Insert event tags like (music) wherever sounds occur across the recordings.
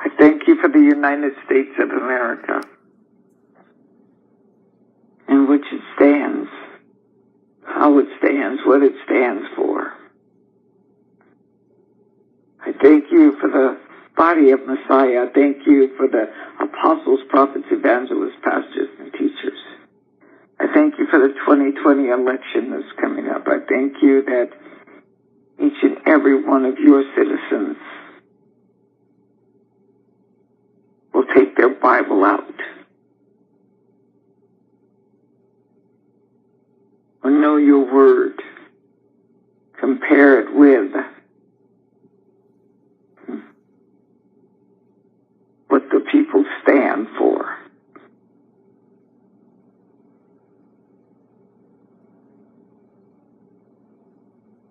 I thank you for the United States of America, in which it stands, how it stands, what it stands for. I thank you for the body of Messiah. I thank you for the apostles, prophets, evangelists, pastors, and teachers. I thank you for the 2020 election that's coming up. I thank you that each and every one of your citizens Bible out. Or know your word. Compare it with what the people stand for.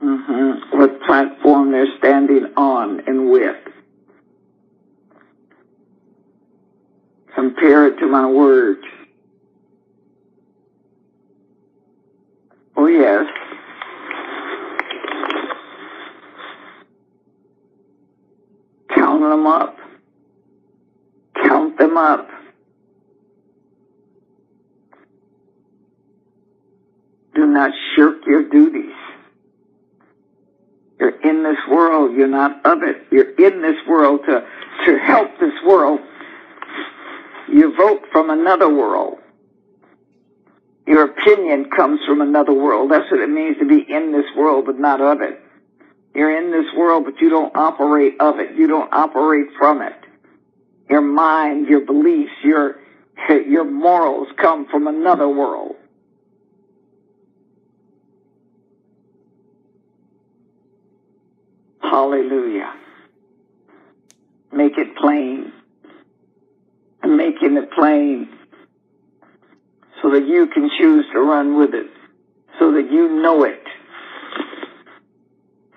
Mm-hmm. What platform they're standing on and with. To my words. Oh, yes. Count them up. Count them up. Do not shirk your duties. You're in this world. You're not of it. You're in this world to, to help this world. You vote from another world. Your opinion comes from another world. That's what it means to be in this world, but not of it. You're in this world, but you don't operate of it. You don't operate from it. Your mind, your beliefs, your, (laughs) your morals come from another world. Hallelujah. Make it plain. Making it plain so that you can choose to run with it, so that you know it,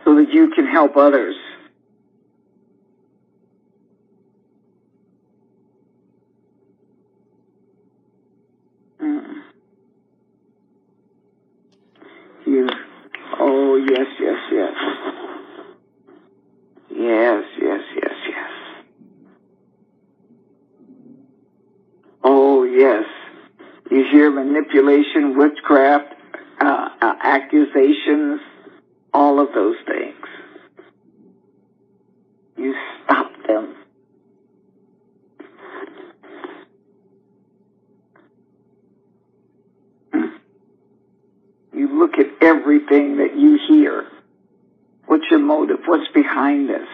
so that you can help others. Mm. You, oh yes, yes. Yes, yes, yes, yes. Oh, yes. You hear manipulation, witchcraft, uh, uh, accusations, all of those things. You stop them. You look at everything that you hear. What's your motive? What's behind this?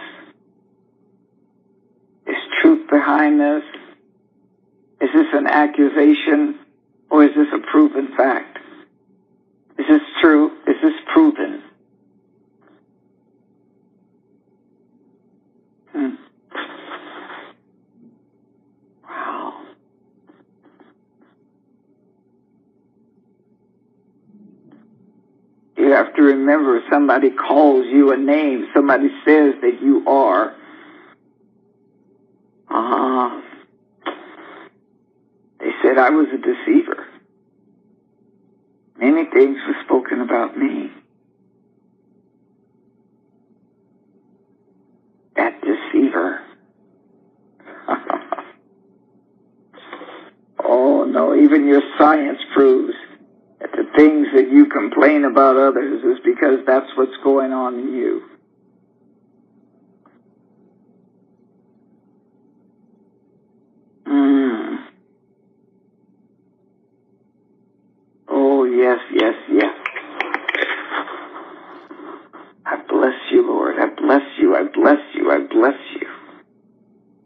Is truth behind this? Is this an accusation or is this a proven fact? Is this true? Is this proven? Hmm. Wow. You have to remember somebody calls you a name, somebody says that you are. Ah. They said I was a deceiver. Many things were spoken about me. That deceiver. (laughs) oh no, even your science proves that the things that you complain about others is because that's what's going on in you. Mm. Oh, yes, yes,